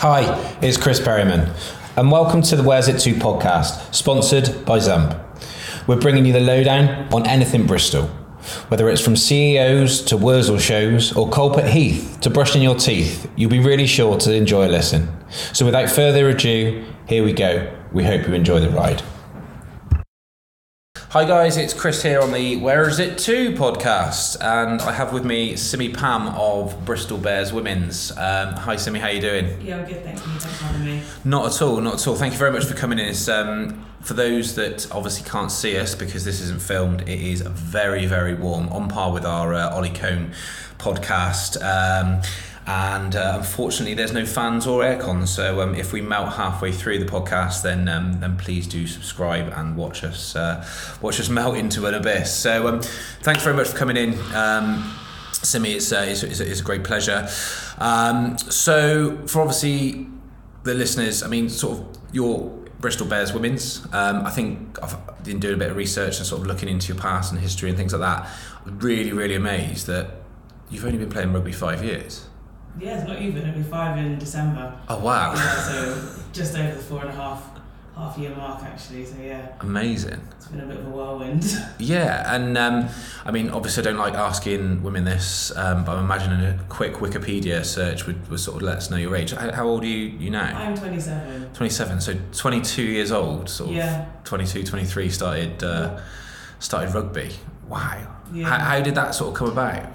Hi, it's Chris Perryman, and welcome to the Where's It To podcast, sponsored by Zump. We're bringing you the lowdown on anything Bristol, whether it's from CEOs to Wurzel shows or Coalpit Heath to brushing your teeth. You'll be really sure to enjoy a listen. So, without further ado, here we go. We hope you enjoy the ride. Hi guys, it's Chris here on the Where Is It To podcast, and I have with me Simi Pam of Bristol Bears Women's. Um, hi Simi, how are you doing? Yeah, I'm good, thank you. Thanks for having me. Not at all, not at all. Thank you very much for coming in. It's, um, for those that obviously can't see us because this isn't filmed, it is very, very warm, on par with our uh, Ollie Cone podcast. Um, and uh, unfortunately, there's no fans or aircon. So um, if we melt halfway through the podcast, then um, then please do subscribe and watch us uh, watch us melt into an abyss. So um, thanks very much for coming in. Um, Simi, it's, uh, it's, it's, it's a great pleasure. Um, so, for obviously the listeners, I mean, sort of your Bristol Bears women's. Um, I think I've been doing a bit of research and sort of looking into your past and history and things like that. I'm really, really amazed that you've only been playing rugby five years. Yeah, it's not even. It'll be five in December. Oh wow! Yeah, so just over the four and a half half year mark actually. So yeah. Amazing. It's been a bit of a whirlwind. Yeah, and um, I mean, obviously, I don't like asking women this, um, but I'm imagining a quick Wikipedia search would, would sort of let us know your age. How, how old are you, you now? I'm 27. 27, so 22 years old, sort of. Yeah. 22, 23 started uh, started rugby. Wow. Yeah. How, how did that sort of come about?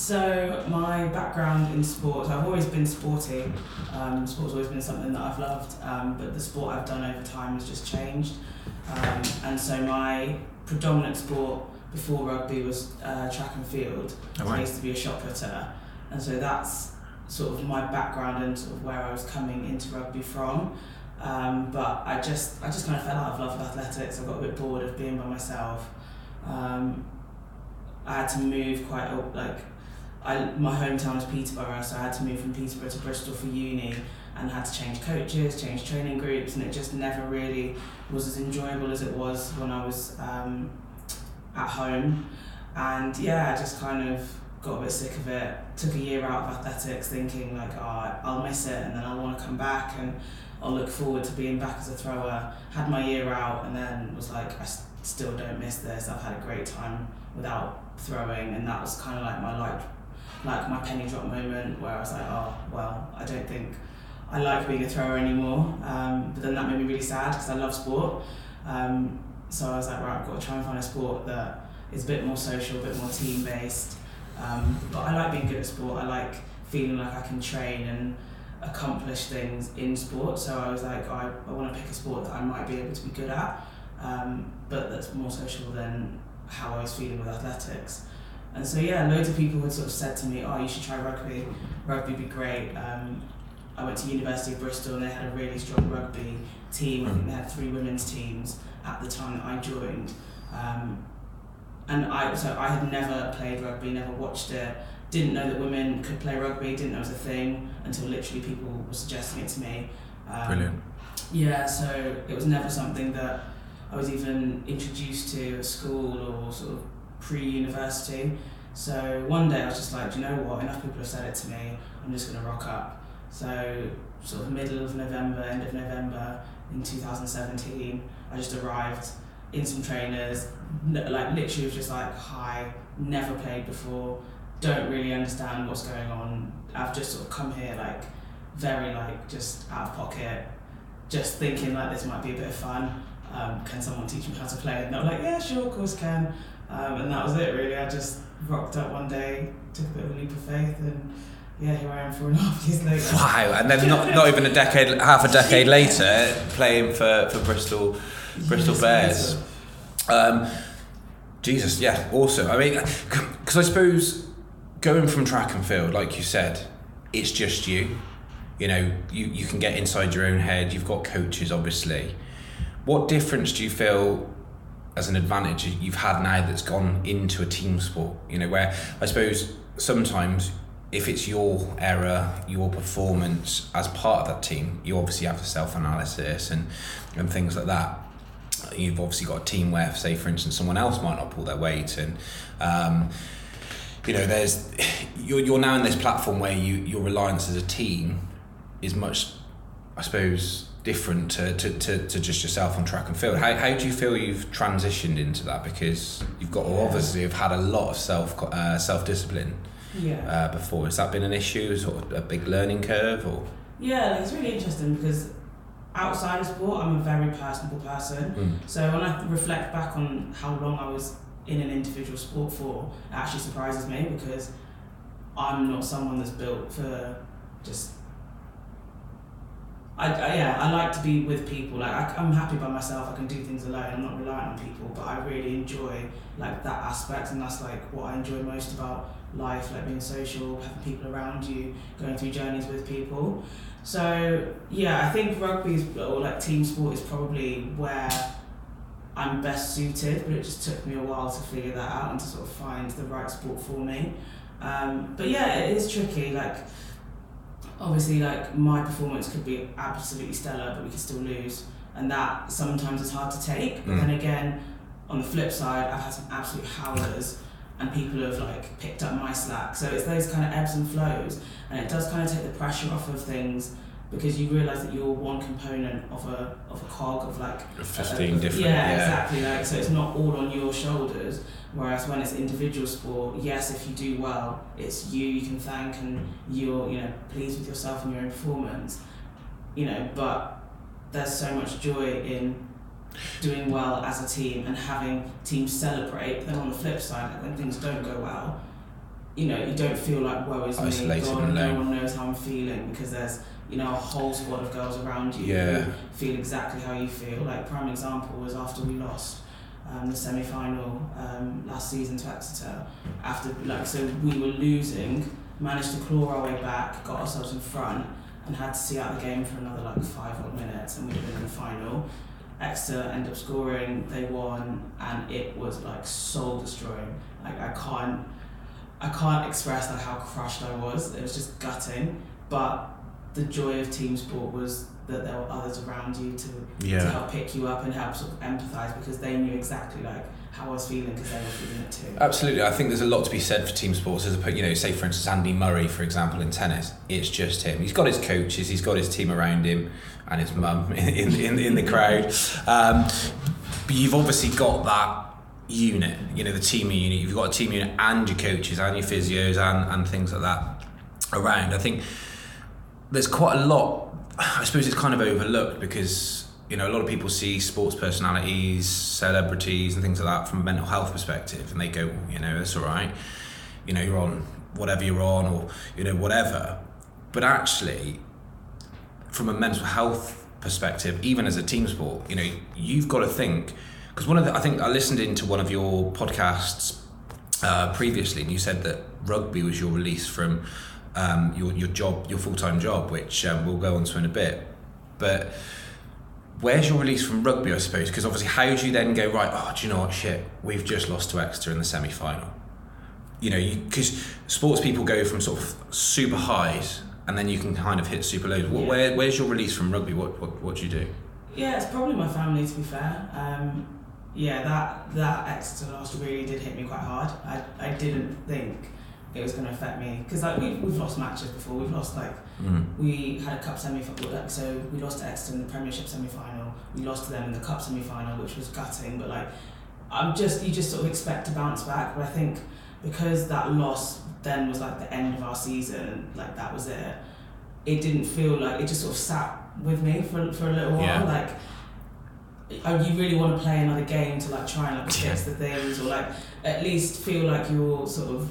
So my background in sports, I've always been sporty. Um, sport's always been something that I've loved, um, but the sport I've done over time has just changed. Um, and so my predominant sport before rugby was uh, track and field. Oh, I used to be a shot putter, and so that's sort of my background and sort of where I was coming into rugby from. Um, but I just I just kind of fell out of love with athletics. I got a bit bored of being by myself. Um, I had to move quite a, like I my hometown is Peterborough, so I had to move from Peterborough to Bristol for uni and had to change coaches, change training groups, and it just never really was as enjoyable as it was when I was um, at home. And yeah, I just kind of got a bit sick of it. Took a year out of athletics, thinking like, oh, I'll miss it, and then I'll want to come back and I'll look forward to being back as a thrower. Had my year out, and then was like, I still don't miss this. I've had a great time without throwing, and that was kind of like my like like my penny drop moment where I was like, oh well, I don't think I like being a thrower anymore. Um, but then that made me really sad because I love sport. Um, so I was like, right, I've got to try and find a sport that is a bit more social, a bit more team based. Um, but I like being good at sport. I like feeling like I can train and accomplish things in sport. So I was like, I, I want to pick a sport that I might be able to be good at, um, but that's more social than how I was feeling with athletics. And so yeah, loads of people had sort of said to me, "Oh, you should try rugby. Rugby would be great." Um, I went to University of Bristol and they had a really strong rugby team. I think they had three women's teams at the time that I joined. Um, and I so I had never played rugby, never watched it, didn't know that women could play rugby, didn't know it was a thing until literally people were suggesting it to me. Um, Brilliant. Yeah, so it was never something that I was even introduced to at school or sort of pre-university. So one day I was just like, do you know what? Enough people have said it to me. I'm just going to rock up. So sort of middle of November, end of November in 2017, I just arrived in some trainers, like literally was just like, hi, never played before, don't really understand what's going on. I've just sort of come here like very like just out of pocket, just thinking like this might be a bit of fun. Um, can someone teach me how to play? And they were like, yeah, sure, of course can. Um, and that was it really. I just rocked up one day, took a bit of a leap of faith, and yeah, here I am four and a half years later. Wow, and then not, not even a decade, half a decade later, playing for, for Bristol Bristol Years Bears. Um, Jesus, yeah, awesome. I mean, because I suppose going from track and field, like you said, it's just you. You know, you, you can get inside your own head. You've got coaches, obviously. What difference do you feel as an advantage you've had now that's gone into a team sport? You know, where I suppose sometimes if it's your error, your performance as part of that team, you obviously have the self analysis and, and things like that you've obviously got a team where, say, for instance, someone else might not pull their weight, and um, you know, there's you're, you're now in this platform where you your reliance as a team is much, I suppose, different to, to, to, to just yourself on track and field. How, how do you feel you've transitioned into that? Because you've got Yeah. obviously have had a lot of self uh, self discipline Yeah. uh, before. Has that been an issue, sort of a big learning curve, or? Yeah, like, it's really interesting because outside of sport, I'm a very personable person. Mm. So when I reflect back on how long I was in an individual sport for, it actually surprises me because I'm not someone that's built for just. I, I yeah, I like to be with people. Like I, I'm happy by myself. I can do things alone. I'm not reliant on people, but I really enjoy like that aspect, and that's like what I enjoy most about life, like being social, having people around you, going through journeys with people. So yeah, I think rugby is, or like team sport is probably where I'm best suited, but it just took me a while to figure that out and to sort of find the right sport for me. Um, but yeah, it is tricky. Like obviously, like my performance could be absolutely stellar, but we could still lose, and that sometimes is hard to take. But Mm. then again, on the flip side, I've had some absolute howlers. And people have like picked up my slack, so it's those kind of ebbs and flows, and it does kind of take the pressure off of things because you realise that you're one component of a of a cog of like 15 uh, different. Yeah, exactly. Like so, it's not all on your shoulders. Whereas when it's individual sport, yes, if you do well, it's you you can thank and you're you know pleased with yourself and your own performance. You know, but there's so much joy in doing well as a team and having teams celebrate. Then on the flip side, when things don't go well, you know, you don't feel like woe is me. Isolated God, and no one knows how I'm feeling because there's you know a whole squad of girls around you Yeah. who feel exactly how you feel. Like prime example was after we lost um, the semi final um, last season to Exeter. After like so we were losing, managed to claw our way back, got ourselves in front, and had to see out the game for another like five odd minutes, and we'd have been in the final. Exeter ended up scoring, they won, and it was like soul destroying. Like I can't, I can't express like how crushed I was. It was just gutting, but the joy of team sport was that there were others around you to to help pick you up and help sort of empathise because they knew exactly like how I was feeling because they were feeling it too. Absolutely, I think there's a lot to be said for team sports. As a, you know, say for instance Andy Murray, for example, in tennis, it's just him. He's got his coaches, he's got his team around him, and his mum in, in, in, in the crowd. Um, but you've obviously got that unit, you know, the team unit. You've got a team unit and your coaches and your physios and, and things like that around. I think there's quite a lot. I suppose it's kind of overlooked because you know a lot of people see sports personalities, celebrities, and things like that from a mental health perspective, and they go, you know, that's all right. You know, you're on whatever you're on, or you know, whatever. But actually, from a mental health perspective, even as a team sport, you know, you've got to think because one of the I think I listened into one of your podcasts uh, previously, and you said that rugby was your release from um, your your job, your full time job, which um, we'll go on to in a bit. But where's your release from rugby, I suppose? Because obviously, how do you then go right? Oh, do you know what? Shit, we've just lost to Exeter in the semi final. You know, because sports people go from sort of super highs, and then you can kind of hit super lows. What, Yeah. where, where's your release from rugby? What what what do you do? Yeah, it's probably my family to be fair. Um, yeah, that that Exeter loss really did hit me quite hard. I, I didn't think it was going to affect me because like we've, we've lost matches before. We've lost like Mm. we had a cup semi final. Like, so we lost to Exeter in the Premiership semi final. We lost to them in the cup semi final, which was gutting. But like, I'm just you just sort of expect to bounce back. But I think because that loss then was like the end of our season, like that was it. It didn't feel like it just sort of sat with me for for a little while. Yeah. Like, oh, you really want to play another game to like try and like Yeah. fix the things or like at least feel like you're sort of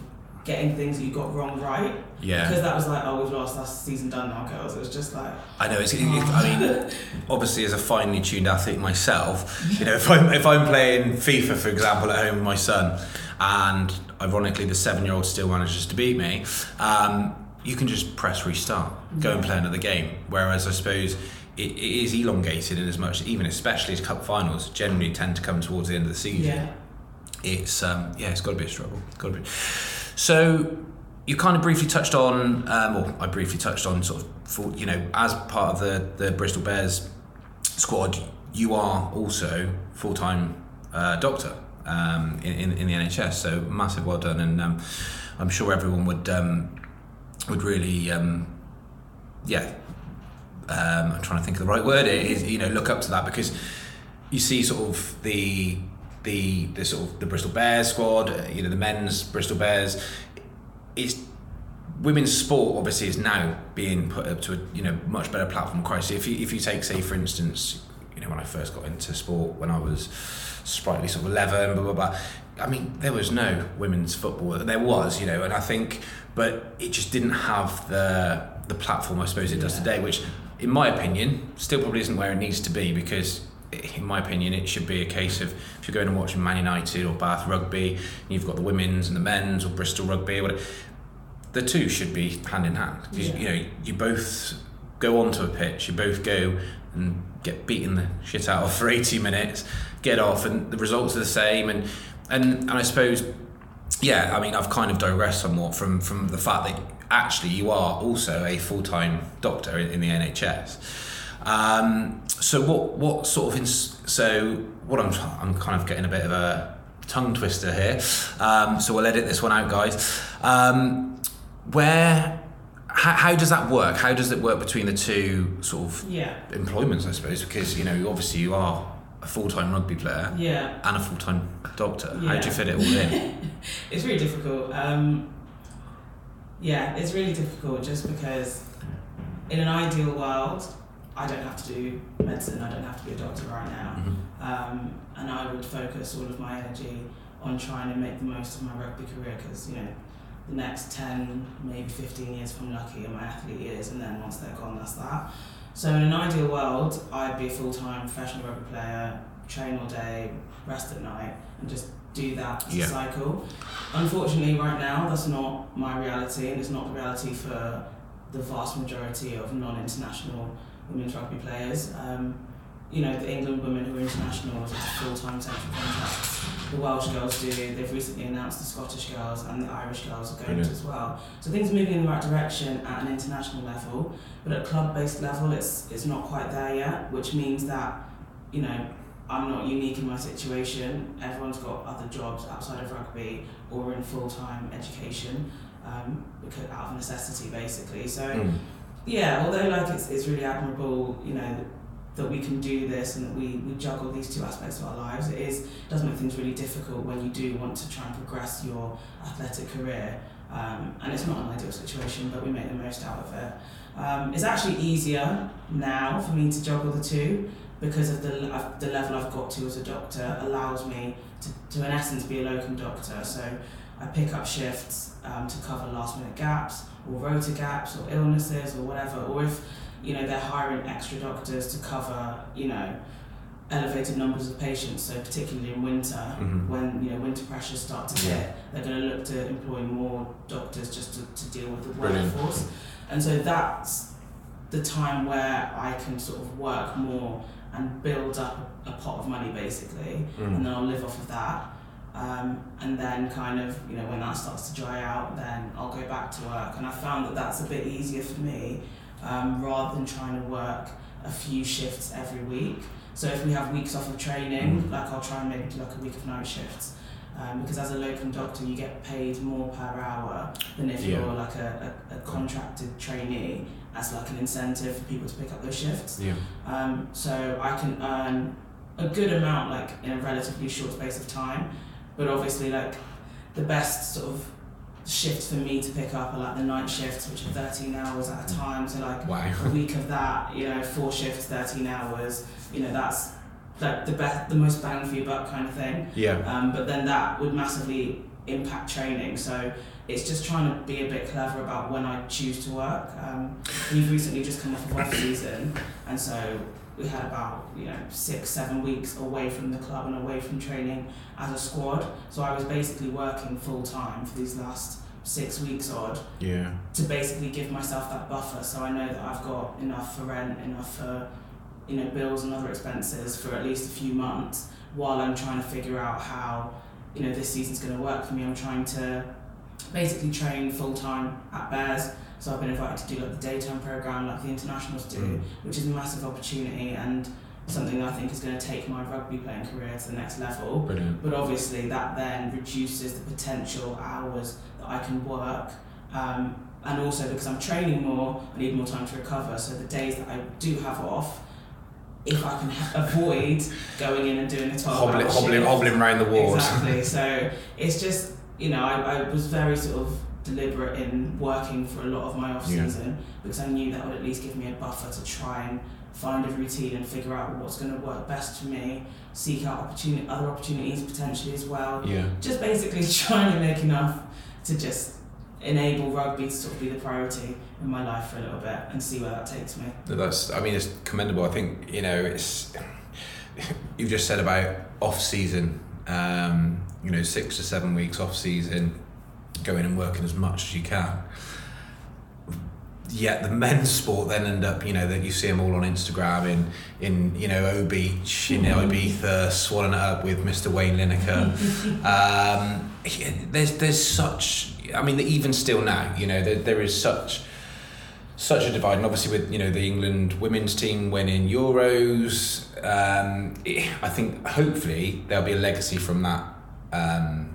getting things that you got wrong right. Yeah. Because that was like, oh, we've lost, that's season done now, girls. It was just like, I know. It's, it, it- I mean, obviously, as a finely tuned athlete myself, you know, if I'm if I'm playing FIFA, for example, at home with my son, and ironically the seven-year-old still manages to beat me, um, you can just press restart, go and play another game. Whereas I suppose it, it is elongated in as much, even especially as cup finals generally tend to come towards the end of the season yeah. it's um, yeah, it's got to be a struggle. Got to be. So you kind of briefly touched on, um, or I briefly touched on, sort of, full, you know, as part of the the Bristol Bears squad, you are also full time uh, doctor um, in, in in the NHS. So massive well done, and um, I'm sure everyone would um, would really um, yeah um, I'm trying to think of the right word. It is you know look up to that because you see sort of the the the sort of the Bristol Bears squad, uh, you know the men's Bristol Bears. It's women's sport obviously is now being put up to a you know much better platform. Christ, if you if you take say for instance, you know when I first got into sport when I was sprightly sort of eleven, blah blah blah. I mean, there was no women's football. There was, you know, and I think, but it just didn't have the the platform I suppose it does today, which, in my opinion, still probably isn't where it needs to be because. In my opinion, it should be a case of if you're going and watching Man United or Bath Rugby, and you've got the women's and the men's or Bristol Rugby or whatever, the two should be hand in hand. You, Yeah. you know, you both go onto a pitch, you both go and get beaten the shit out of for 80 minutes, get off, and the results are the same. And and, and I suppose, yeah, I mean, I've kind of digressed somewhat from from the fact that actually you are also a full time doctor in, in the NHS. Um, so what what sort of ins- so what I'm I'm kind of getting a bit of a tongue twister here. Um, so we'll edit this one out, guys. Um, where how, how does that work? How does it work between the two sort of Yeah, employments, I suppose? Because you know, obviously you are a full time rugby player yeah. and a full time doctor. How do you fit it all in? It's really difficult. Um, yeah, it's really difficult just because in an ideal world, I don't have to do medicine, I don't have to be a doctor right now. Mhm. Um, and I would focus all of my energy on trying to make the most of my rugby career because, you know, the next 10, maybe 15 years if I'm lucky are my athlete years, and then once they're gone, that's that. So, in an ideal world, I'd be a full time professional rugby player, train all day, rest at night, and just do that as Yeah. a cycle. Unfortunately, right now, that's not my reality, and it's not the reality for the vast majority of non international women's rugby players. Um, you know, the England women who are internationals have full-time central contracts. The Welsh girls do. They've recently announced the Scottish girls and the Irish girls are going Brilliant. as well. So things are moving in the right direction at an international level, but at club-based level, it's it's not quite there yet. Which means that, you know, I'm not unique in my situation. Everyone's got other jobs outside of rugby or in full-time education, um, because out of necessity, basically. So. Mm. Yeah, although like it's, it's really admirable, you know, that we can do this and that we, we juggle these two aspects of our lives. It is does make things really difficult when you do want to try and progress your athletic career. Um, and it's not an ideal situation, but we make the most out of it. Um, it's actually easier now for me to juggle the two because of the, of the level I've got to as a doctor allows me to, to in essence be a locum doctor. So I pick up shifts um, to cover last minute gaps or rota gaps or illnesses or whatever, or if you know they're hiring extra doctors to cover you know elevated numbers of patients. So particularly in winter, Mhm. when you know winter pressures start to hit, they're going to look to employ more doctors just to, to deal with the Brilliant. workforce, and so that's the time where I can sort of work more and build up a pot of money basically and Mm. then I'll live off of that. Um, and then, kind of, you know, when that starts to dry out, then I'll go back to work. And I found that that's a bit easier for me um, rather than trying to work a few shifts every week. So if we have weeks off of training, Mm. like I'll try and maybe do like a week of night shifts. Um, because as a locum doctor, you get paid more per hour than if Yeah. you're like a, a, a contracted trainee as like an incentive for people to pick up those shifts. Yeah. Um, so I can earn a good amount like in a relatively short space of time. But obviously like the best sort of shifts for me to pick up are like the night shifts, which are 13 hours at a time. So like Wow. a week of that, you know, four shifts, 13 hours, you know, that's like the best, the most bang for your buck kind of thing. Yeah. Um, but then that would massively impact training. So it's just trying to be a bit clever about when I choose to work. Um, we've recently just come off of off season, and so we had about you know six, seven weeks away from the club and away from training as a squad. So I was basically working full time for these last six weeks odd Yeah. to basically give myself that buffer so I know that I've got enough for rent, enough for you know bills and other expenses for at least a few months while I'm trying to figure out how you know this season's going to work for me. I'm trying to basically train full time at Bears. So I've been invited to do like the daytime program like the internationals do, Mm. which is a massive opportunity and something I think is going to take my rugby playing career to the next level. Brilliant. But obviously, that then reduces the potential hours that I can work um, and also because I'm training more, I need more time to recover. So the days that I do have off, if I can avoid going in and doing a 12 Hobbling, hobbling, hobbling around the ward. Exactly. so it's just you know I, I was very sort of deliberate in working for a lot of my off Yeah. season because I knew that would at least give me a buffer to try and find a routine and figure out what's going to work best for me. Seek out opportunity, other opportunities potentially as well. Yeah. Just basically trying to make enough to just enable rugby to sort of be the priority in my life for a little bit and see where that takes me. That's, I mean, it's commendable. I think, you know, it's, you've just said about off season, um, you know, six to seven weeks off season, going and working as much as you can. Yet the men's sport then end up, you know, that you see them all on Instagram in, in you know, O Beach, in Ibiza, swallowing it up with Mr. Wayne Lineker. um, yeah, there's, there's such, I mean, even still now, you know, there, there is such, such a divide, and obviously with you know the England women's team winning Euros, um, I think hopefully there'll be a legacy from that um,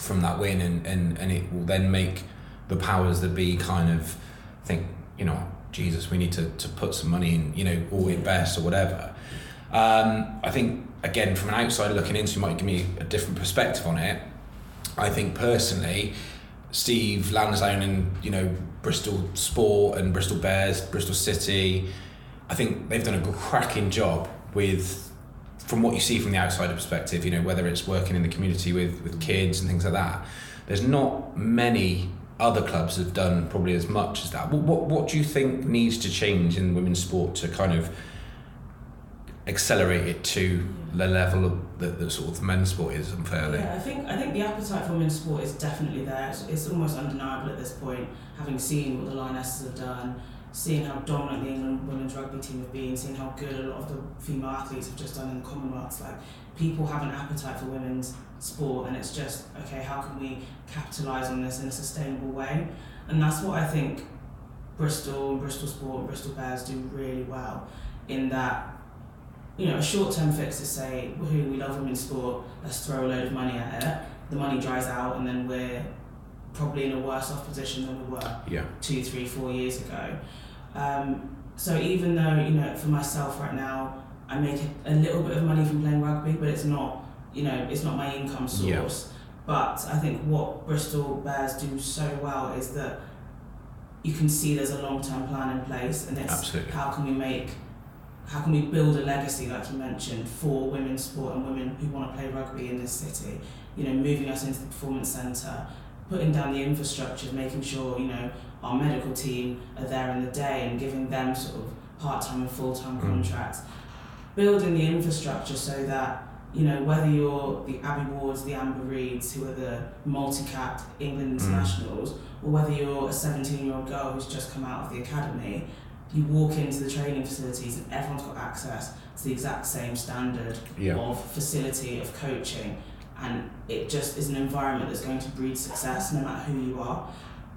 from that win, and, and and it will then make the powers that be kind of think you know Jesus, we need to, to put some money in, you know, or invest or whatever. Um, I think again from an outside looking into, you might give me a different perspective on it. I think personally, Steve Lansdown and you know Bristol Sport and Bristol Bears, Bristol City, I think they've done a cracking job with, from what you see from the outsider perspective. You know whether it's working in the community with with kids and things like that. There's not many other clubs have done probably as much as that. What what, what do you think needs to change in women's sport to kind of accelerate it to the level of that the sort of men's sport is unfairly? Yeah, I think I think the appetite for women's sport is definitely there. It's, it's almost undeniable at this point, having seen what the Lionesses have done, seeing how dominant the England women's rugby team have been, seeing how good a lot of the female athletes have just done in the Commonwealths. Like people have an appetite for women's sport, and it's just okay. How can we capitalise on this in a sustainable way? And that's what I think Bristol, Bristol Sport, Bristol Bears do really well. In that you know, a short term fix is say, woohoo, we love women's sport, let's throw a load of money at it. The money dries out, and then we're probably in a worse off position than we were Yeah. two, three, four years ago. Um, so even though, you know, for myself right now, I make a, a little bit of money from playing rugby, but it's not, you know, it's not my income Yeah. source. But I think what Bristol Bears do so well is that you can see there's a long term plan in place, and it's Absolutely. how can we make how can we build a legacy like you mentioned for women's sport and women who want to play rugby in this city you know moving us into the performance centre putting down the infrastructure making sure you know our medical team are there in the day and giving them sort of part-time and full-time Mm. contracts building the infrastructure so that you know whether you're the Abbie Wards the Amber Reeds who are the multi-capped England Mm. internationals or whether you're a 17 year old girl who's just come out of the academy you walk into the training facilities and everyone's got access to the exact same standard Yeah. of facility of coaching and it just is an environment that's going to breed success no matter who you are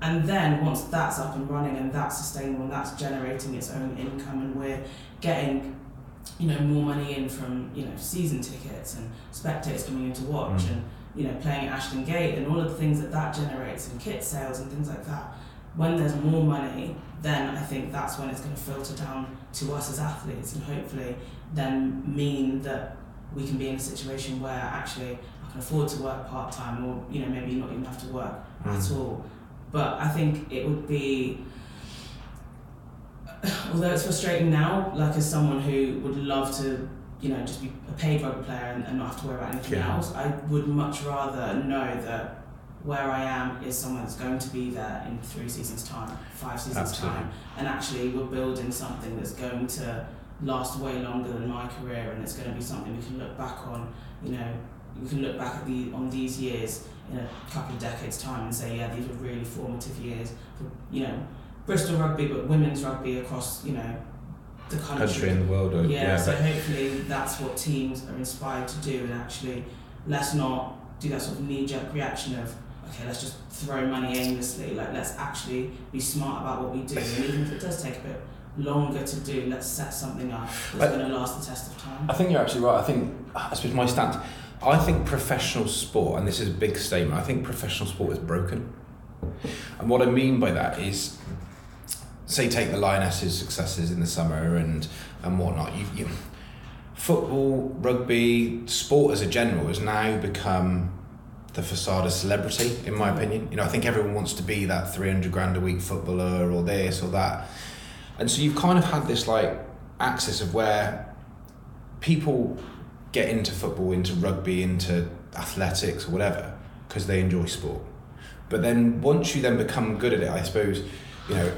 and then once that's up and running and that's sustainable and that's generating its own income and we're getting you know more money in from you know season tickets and spectators coming in to watch Mm. and you know playing at Ashton Gate and all of the things that that generates and kit sales and things like that when there's more money then I think that's when it's going to filter down to us as athletes and hopefully then mean that we can be in a situation where actually I can afford to work part time or you know maybe not even have to work at Mm. all. But I think it would be although it's frustrating now, like as someone who would love to, you know, just be a paid rugby player and, and not have to worry about anything Yeah. else, I would much rather know that where I am is someone that's going to be there in three seasons' time, five seasons' Absolutely. time, and actually we're building something that's going to last way longer than my career, and it's going to be something we can look back on. You know, we can look back at the on these years in a couple of decades' time and say, yeah, these were really formative years for you know Bristol rugby, but women's rugby across you know the country. Country in the world. Or, yeah, yeah. so hopefully that's what teams are inspired to do, and actually let's not do that sort of knee-jerk reaction of okay, let's just throw money aimlessly. Like let's actually be smart about what we do, and even if it does take a bit longer to do, let's set something up that's going to last the test of time. I think you're absolutely right. I think, I suppose my stance, I think professional sport, and this is a big statement, I think professional sport is broken. And what I mean by that is, say, take the Lionesses' successes in the summer and and whatnot. You, you, football, rugby, sport as a general has now become the facade of celebrity, in my opinion. You know, I think everyone wants to be that 300 grand a week footballer or this or that. And so you've kind of had this like axis of where people get into football, into rugby, into athletics or whatever because they enjoy sport. But then once you then become good at it, I suppose, you know,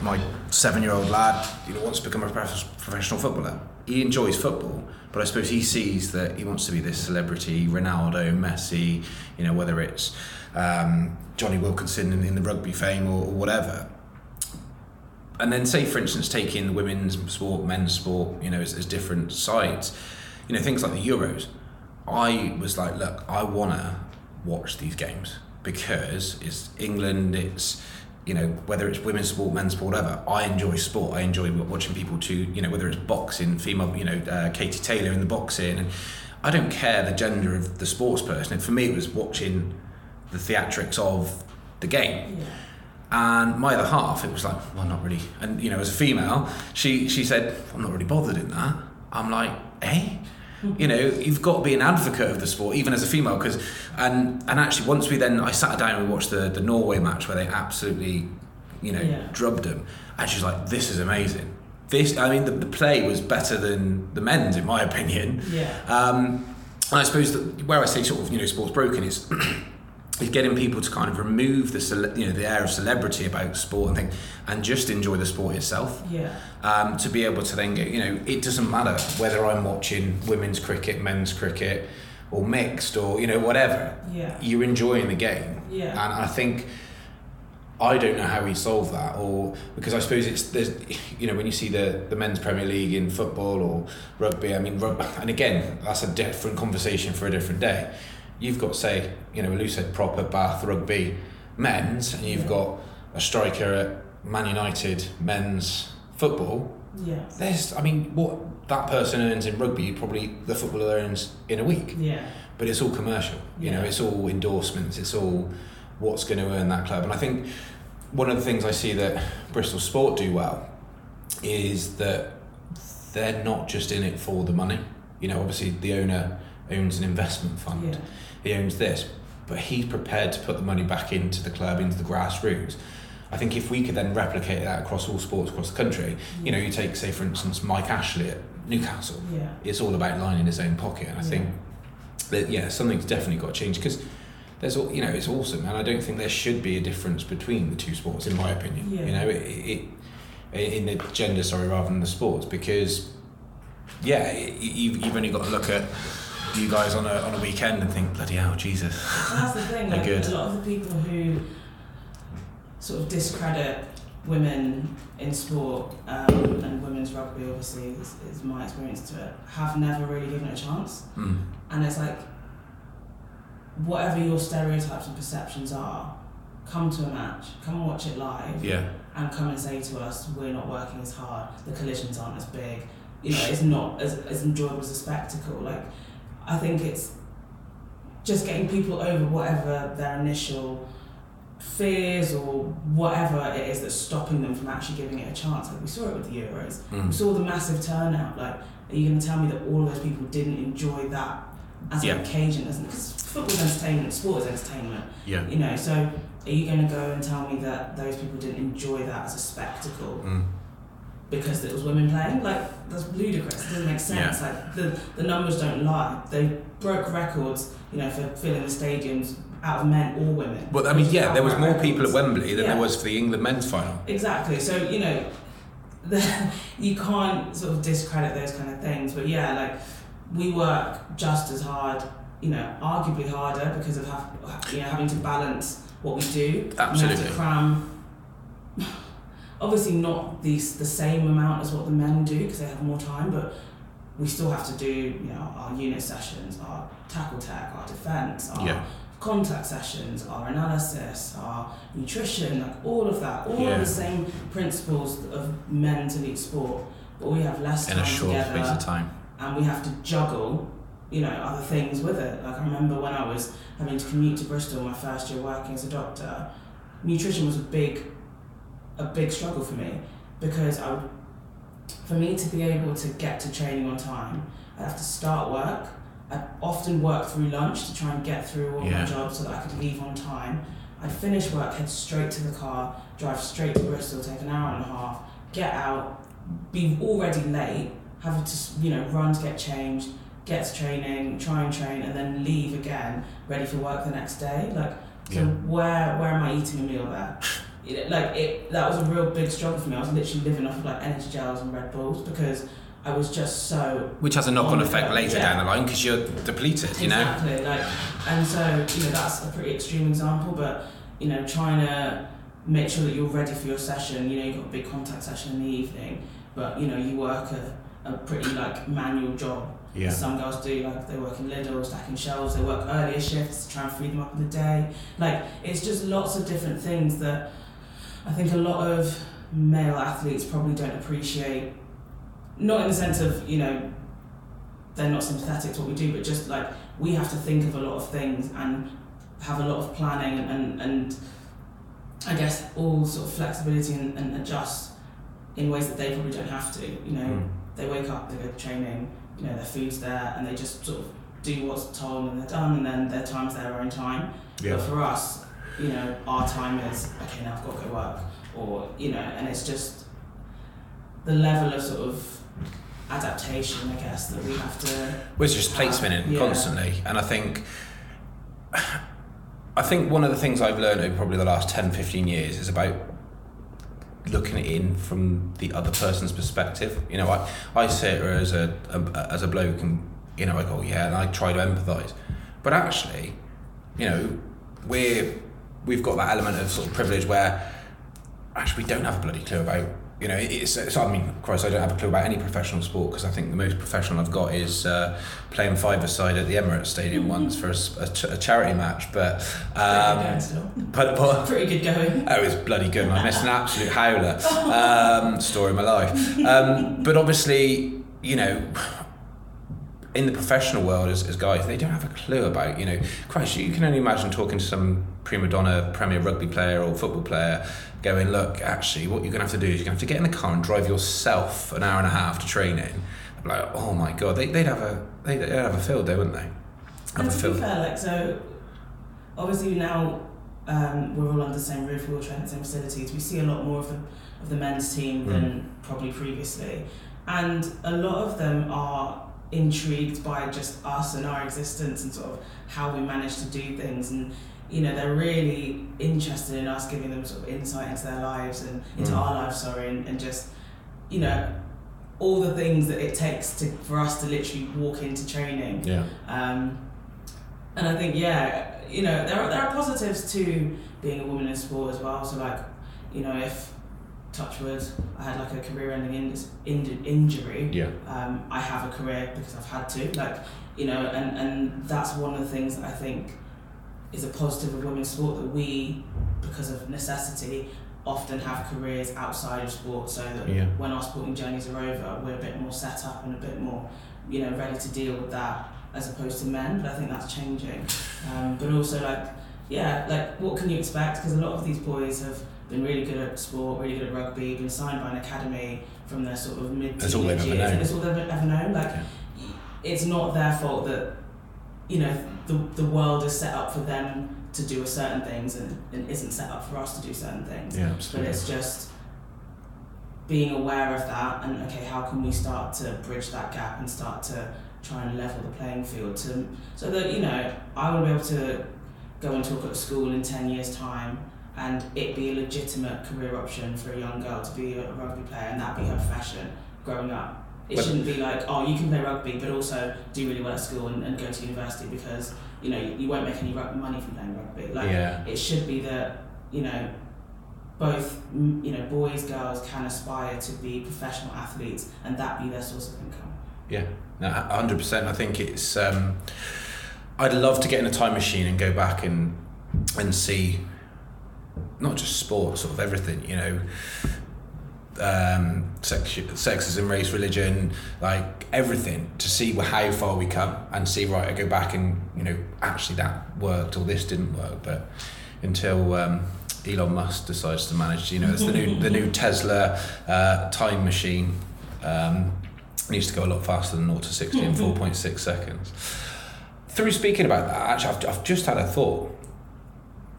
my seven year old lad, you know, wants to become a professional footballer. He enjoys football, but I suppose he sees that he wants to be this celebrity, Ronaldo, Messi, you know, whether it's um, Jonny Wilkinson in, in, the rugby fame or, or whatever. And then say, for instance, taking women's sport, men's sport, you know, as, as different sides, you know, things like the Euros. I was like, look, I want to watch these games because it's England, it's you know whether it's women's sport, men's sport, whatever. I enjoy sport. I enjoy watching people to you know whether it's boxing, female, you know uh, Katie Taylor in the boxing, and I don't care the gender of the sports person. And for me, it was watching the theatrics of the game. Yeah. And my other half, it was like, well, not really. And you know, as a female, she she said, I'm not really bothered in that. I'm like, eh? You know you've got to be an advocate of the sport even as a female because and and actually once we then I sat down and watched the the Norway match where they absolutely you know Yeah. drubbed them and she's like this is amazing this I mean the, the play was better than the men's in my opinion Yeah. um, and I suppose that where I say sort of you know sports broken is is getting people to kind of remove the cele- you know the air of celebrity about sport and thing and just enjoy the sport itself Yeah. um, to be able to then go, you know, it doesn't matter whether I'm watching women's cricket, men's cricket, or mixed, or you know, whatever. Yeah. You're enjoying the game, Yeah. and I think I don't know how we solve that, or because I suppose it's there's, you know, when you see the the men's Premier League in football or rugby. I mean, rug, and again, that's a different conversation for a different day. You've got say, you know, Lou said proper Bath rugby men's, and you've Yeah. got a striker at Man United men's football Yeah. there's, I mean, what that person earns in rugby, probably the footballer earns in a week. Yeah. But it's all commercial. You know, it's all endorsements. It's all what's going to earn that club. And I think one of the things I see that Bristol Sport do well is that they're not just in it for the money. You know, obviously the owner owns an investment fund. Yeah. He owns this, but he's prepared to put the money back into the club, into the grassroots. I think if we could then replicate that across all sports across the country, you know, you take, say, for instance, Mike Ashley at Newcastle. Yeah. It's all about lining his own pocket, and I Yeah. think that yeah, something's definitely got to change because there's all you know, it's awesome, and I don't think there should be a difference between the two sports, in my opinion. Yeah. You know, it, it in the gender, sorry, rather than the sports, because yeah, it, you've you've only got to look at you guys on a on a weekend and think, bloody hell, Jesus. That's the thing. Like, good. A lot of the people who sort of discredit women in sport um, and women's rugby, obviously, is, is my experience to it, have never really given it a chance. Mm. And it's like, whatever your stereotypes and perceptions are, come to a match, come and watch it live, Yeah, and come and say to us, we're not working as hard, the collisions aren't as big, you know, it's not as, as enjoyable as a spectacle. Like, I think it's just getting people over whatever their initial fears or whatever it is that's stopping them from actually giving it a chance. Like, we saw it with the Euros. We mm. saw the massive turnout. Like, are you going to tell me that all of those people didn't enjoy that as Yeah. an occasion? Because football's entertainment, sport is entertainment. yeah, You know, so are you going to go and tell me that those people didn't enjoy that as a spectacle mm. Because it was women playing? Like that's ludicrous. It doesn't make sense. Like the the numbers don't lie. They broke records, you know, for filling the stadiums out of men or women. But I mean, yeah, there was more people at. Wembley than Yeah. there was for the England men's final. Exactly. So you know, the, you can't sort of discredit those kind of things. But yeah, like we work just as hard, you know, arguably harder because of have, you know having to balance what we do. We have to cram. Obviously, not the the same amount as what the men do because they have more time, but we still have to do you know our unit sessions, our tackle tech, our defence, our Yeah. contact sessions, our analysis, our nutrition, like all of that, all Yeah. of the same principles of men to lead sport, but we have less In time a short together space of time. and we have to juggle, you know, other things with it. Like I remember when I was having to commute to Bristol my first year working as a doctor, nutrition was a big, a big struggle for me because I would, for me to be able to get to training on time, I'd have to start work. I'd often work through lunch to try and get through all Yeah. my jobs so that I could leave on time. I'd finish work, head straight to the car, drive straight to Bristol, take an hour and a half, get out, be already late, have to you know run to get changed, get to training, try and train, and then leave again, ready for work the next day. Like, so Yeah. where where am I eating a meal there? It- like it, that was a real big struggle for me. I was literally living off of like energy gels and Red Bulls because I was just so Which has a knock-on effect later yeah. down the line because you're depleted, you know. Exactly. Like, and so you know that's a pretty extreme example, but you know trying to make sure that you're ready for your session. You know you've got a big contact session in the evening, but you know you work a, a pretty like manual job. Yeah. Some girls do like they work in Lidl, stacking shelves. They work earlier shifts to try and free them up in the day. Like it's just lots of different things that I think a lot of male athletes probably don't appreciate. Not in the sense of you know they're not sympathetic to what we do, but just like we have to think of a lot of things and have a lot of planning and, and, and I guess all sort of flexibility and, and adjust in ways that they probably don't have to. You know, Mm. they wake up, they go to training, you know, their food's there, and they just sort of do what's told and they're done, and then their time's their own time. But for us, you know, our time is okay. Now I've got to go work, or you know, and it's just the level of sort of adaptation, I guess, that we have to. It's just plate spinning Yeah. constantly, and I think, I think one of the things I've learned over probably the last 10, 15 years is about looking in from the other person's perspective. You know, I, I sit here as a, a as a bloke, and you know, I go, yeah, and I try to empathise, but actually, you know, we're we've got that element of sort of privilege where actually we don't have a bloody clue about you know it's, it's I mean of course I don't have a clue about any professional sport because I think the most professional I've got is uh, playing five side at the Emirates Stadium once for a, a ch- a charity match but Pretty good going um, still. but, but Pretty good going. Oh, it was bloody good. I missed an absolute howler. Um, story of my life. Um, but obviously, you know, in the professional world, as, as guys, they don't have a clue about, you know, Christ, you can only imagine talking to some prima donna Premier Rugby player or football player going, look, actually, what you're going to have to do is you're going to have to get in the car and drive yourself an hour and a half to training. I'm like, oh my God, they, they'd have a they'd, they'd have a field day, wouldn't they? Have And a to be field. fair, like so, obviously now um, we're all under the same roof, we're all train at the same facilities. We see a lot more of the of the men's team than probably previously, and a lot of them are intrigued by just us and our existence and sort of how we manage to do things and. You know, they're really interested in us giving them sort of insight into their lives and into Mm. our lives, sorry, and, and just, you know, all the things that it takes to for us to literally walk into training Yeah. um, and I think, yeah, you know, there are, there are positives to being a woman in sport as well. So, like, you know, if Touchwood, I had like a career-ending in, in, injury, Yeah. um, I have a career because I've had to. Like, you know, and, and that's one of the things that I think is a positive of women's sport that we, because of necessity, often have careers outside of sport so that Yeah. when our sporting journeys are over, we're a bit more set up and a bit more, you know, ready to deal with that as opposed to men. But I think that's changing. Um, but also, like, yeah, like, what can you expect? Because a lot of these boys have been really good at sport, really good at rugby, been signed by an academy from their sort of mid That's all they've ever known. and it's all they've ever known. Like, Yeah. it's not their fault that, you know, the, the world is set up for them to do certain things and, and isn't set up for us to do certain things Yeah, absolutely. but it's just being aware of that and okay how can we start to bridge that gap and start to try and level the playing field to so that you know I want to be able to go and talk at school in 10 years time and it be a legitimate career option for a young girl to be a rugby player and that be her profession growing up it But- shouldn't be like oh you can play rugby but also do really well at school and, and go to university because you know you won't make any money from playing rugby like yeah. it should be that you know both you know boys girls can aspire to be professional athletes and that be their source of income Yeah, no, hundred percent. I think it's. Um, I'd love to get in a time machine and go back and and see, not just sports, sort of everything. You know, um, sex, sexism, race, religion, like everything. To see how far we come and see right. I go back and you know actually that worked or this didn't work, but until um, Elon Musk decides to manage. You know, it's the new the new Tesla uh, time machine. Um, needs to go a lot faster than 0 to 60 in 4.6 seconds. Through speaking about that, actually, I've, I've just had a thought.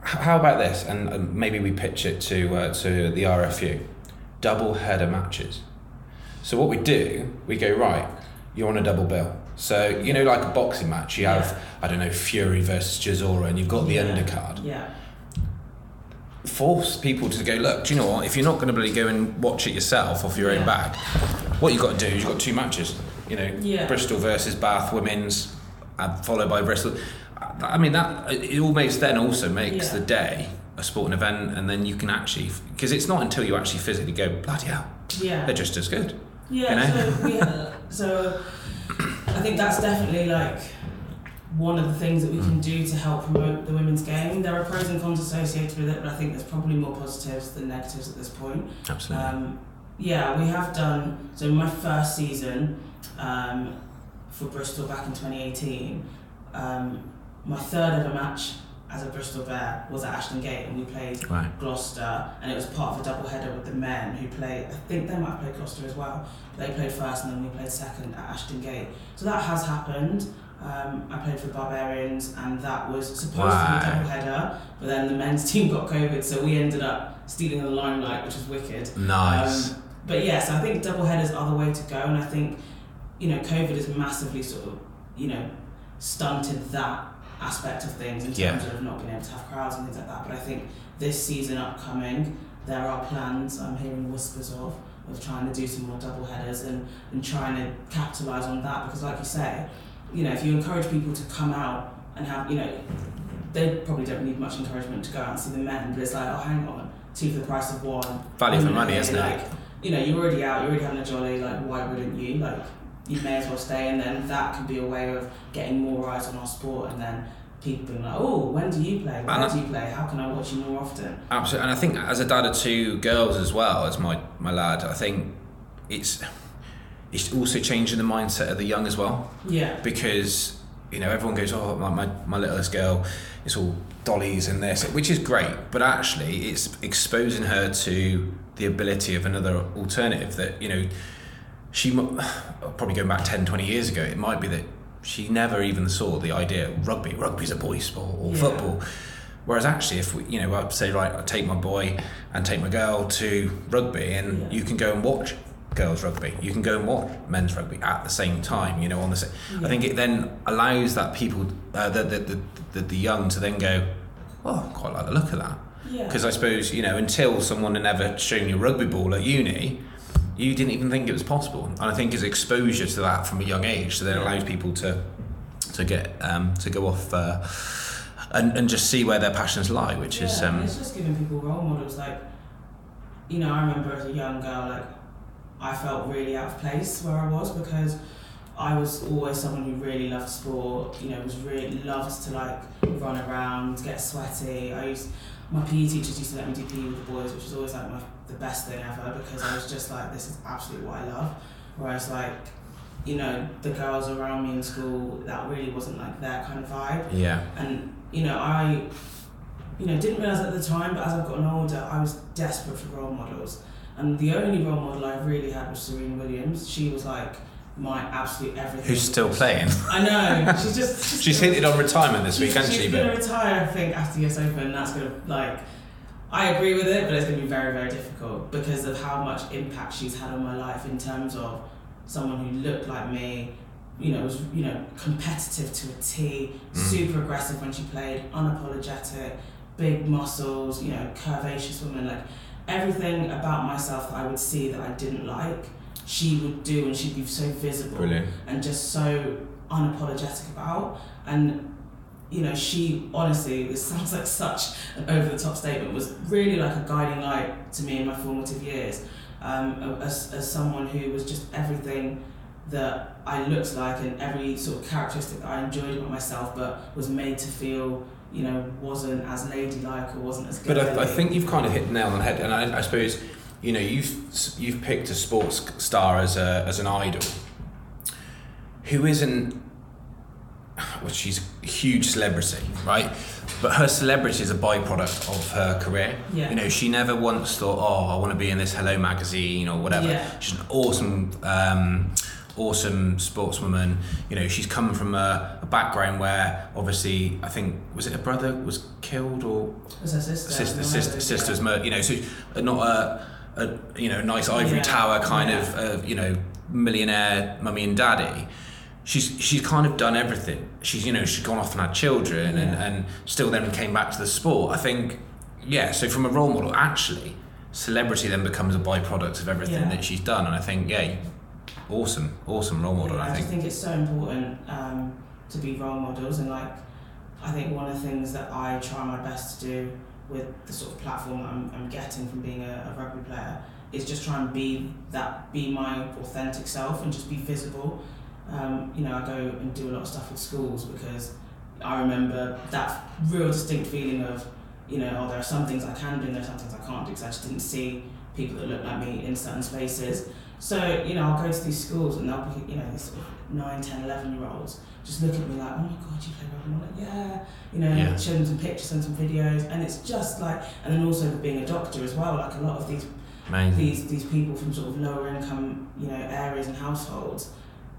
How about this? And, maybe we pitch it to uh, to the RFU. Double header matches. So what we do, we go right. You're on a double bill. So you know, like a boxing match, you have Yeah. I don't know Fury versus Chisora, and you've got the Yeah. undercard. Yeah. Force people to go. Look, do you know what? If you're not going to really go and watch it yourself off your own back, what you've got to do is you've got two matches. You know, Yeah. Bristol versus Bath women's, uh, followed by Bristol. I mean that it almost then also makes Yeah. the day a sporting event, and then you can actually because it's not until you actually physically go bloody hell, Yeah. they're just as good. Yeah, you know? so we so I think that's definitely like one of the things that we can do to help promote the women's game. There are pros and cons associated with it, but I think there's probably more positives than negatives at this point. Absolutely. Um, yeah, we have done. So my first season um, for Bristol back in 2018, um, my third ever match as a Bristol Bear was at Ashton Gate, and we played right. Gloucester, and it was part of a double header with the men who played. I think they might have played Gloucester as well. They played first, and then we played second at Ashton Gate. So that has happened. Um, I played for the Barbarians, and that was supposed to be a double header, but then the men's team got COVID, so we ended up stealing the limelight, which was wicked. Nice. Um, but yes, I think double headers are the way to go, and I think you know COVID has massively sort of you know stunted that aspect of things in terms Yeah. of not being able to have crowds and things like that. But I think this season upcoming, there are plans I'm hearing whispers of of trying to do some more double headers and, and trying to capitalise on that because like you say, you know, if you encourage people to come out and have, you know, they probably don't need much encouragement to go out and see the men, but it's like, oh hang on, two for the price of one. Value for money, isn't it? Like, you know, you're already out, you're already having a jolly, like why wouldn't you? Like you may as well stay and then that could be a way of getting more eyes on our sport and then people being like, Oh, when do you play? I- do you play? How can I watch you more often? Absolutely, and I think as a dad of two girls as well as my my lad, I think it's it's also changing the mindset of the young as well Yeah. because you know everyone goes oh my, my, my littlest girl it's all dollies and this which is great but actually it's exposing her to the ability of another alternative that you know she probably going back 10 20 years ago it might be that she never even saw the idea of rugby rugby's a boy sport or Yeah. football whereas actually if we you know I'd say right I take my boy and take my girl to rugby and Yeah. you can go and watch girls rugby you can go and watch men's rugby at the same time you know on the same I think it then allows that people, uh, the, the, the, the, the young, to then go, oh, I quite like the look of that. yeah. Because I suppose, you know, until someone had never shown you rugby ball at uni, you didn't even think it was possible. And I think it's exposure to that from a young age that allows people to to get um, to go off uh, and, and just see where their passions lie, which is Yeah, um, it's just giving people role models. Like, you know, I remember as a young girl, like, I felt really out of place where I was because I was always someone who really loved sport. You know, was really loved to like run around, get sweaty. I used my PE teachers used to let me do PE with the boys, which was always like my, the best thing ever because I was just like, this is absolutely what I love. Whereas like, you know, the girls around me in school, that really wasn't like their kind of vibe yeah, and you know I you know didn't realize at the time but as I've gotten older I was desperate for role models and the only role model I really had was Serena Williams she was like my absolute everything who's still playing? I know she's just She's hinted on retirement this week, she's, hasn't she's she? gonna retire I think after US Open and that's gonna like I agree with it but it's gonna be very very difficult because of how much impact she's had on my life in terms of someone who looked like me you know was you know competitive to a T Mm. super aggressive when she played unapologetic big muscles you know curvaceous woman like everything about myself that I would see that I didn't like she would do and she'd be so visible brilliant. and just so unapologetic about. And you know, she honestly, this sounds like such an over the top statement, was really like a guiding light to me in my formative years. Um, as, as someone who was just everything that I looked like and every sort of characteristic that I enjoyed about myself, but was made to feel, you know, wasn't as ladylike or wasn't as good. But I, I think you've kind of hit the nail on the head, and I, I suppose you know you've you've picked a sports star as a as an idol who isn't. Well, she's a huge celebrity, right? But her celebrity is a byproduct of her career. Yeah. You know, she never once thought, oh, I want to be in this Hello magazine or whatever. Yeah. She's an awesome, um, awesome sportswoman. You know, she's come from a, a background where obviously, I think, was it her brother was killed or It was her sister. sister, sister, sister's murder. You know, so uh, not a, a you know nice ivory Yeah. tower kind of uh, you know millionaire mummy and daddy. She's she's kind of done everything. She's you know she's gone off and had children and, Yeah. and still then came back to the sport. I think yeah. So from a role model, actually, celebrity then becomes a byproduct of everything Yeah. that she's done. And I think yeah, awesome, awesome role model. Yeah, I I think. just think it's so important um, to be role models, and like, I think one of the things that I try my best to do with the sort of platform that I'm, I'm getting from being a, a rugby player is just try and be that, be my authentic self, and just be visible. Um, you know, I go and do a lot of stuff with schools because I remember that real distinct feeling of, you know, oh, there are some things I can do and there are some things I can't do because I just didn't see people that looked like me in certain spaces. So, you know, I'll go to these schools and they'll be, you know, these sort of 9, 10, 11 year olds just look at me like, oh my God, you play rugby? And I'm like, yeah. You know, Yeah. show them some pictures, and some videos. And it's just like, and then also being a doctor as well, like a lot of these Amazing. these these people from sort of lower income you know areas and households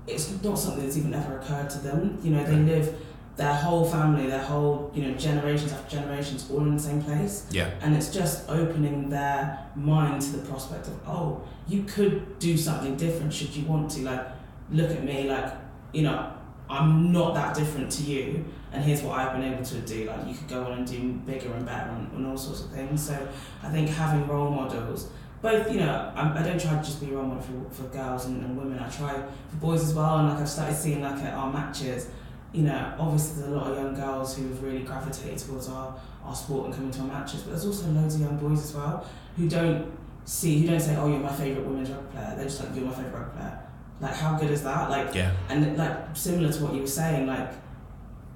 it's not something that's even ever occurred to them. You know they live their whole family their whole you know generations after generations all in the same place. Yeah. and it's just opening their mind to the prospect of oh you could do something different should you want to. Like look at me like you know i'm not that different to you. And here's what i've been able to do. Like you could go on and do bigger and better and, and all sorts of things. So i think having role models both you know I'm, i don't try to just be a role model for, for girls and, and women i try for boys as well and like i've started seeing like at our matches you know, obviously there's a lot of young girls who have really gravitated towards our, our sport and coming to our matches, but there's also loads of young boys as well who don't see, who don't say, oh, you're my favourite women's rugby player. They're just like, you're my favourite rugby player. Like, how good is that? Like, Yeah. and like similar to what you were saying, like,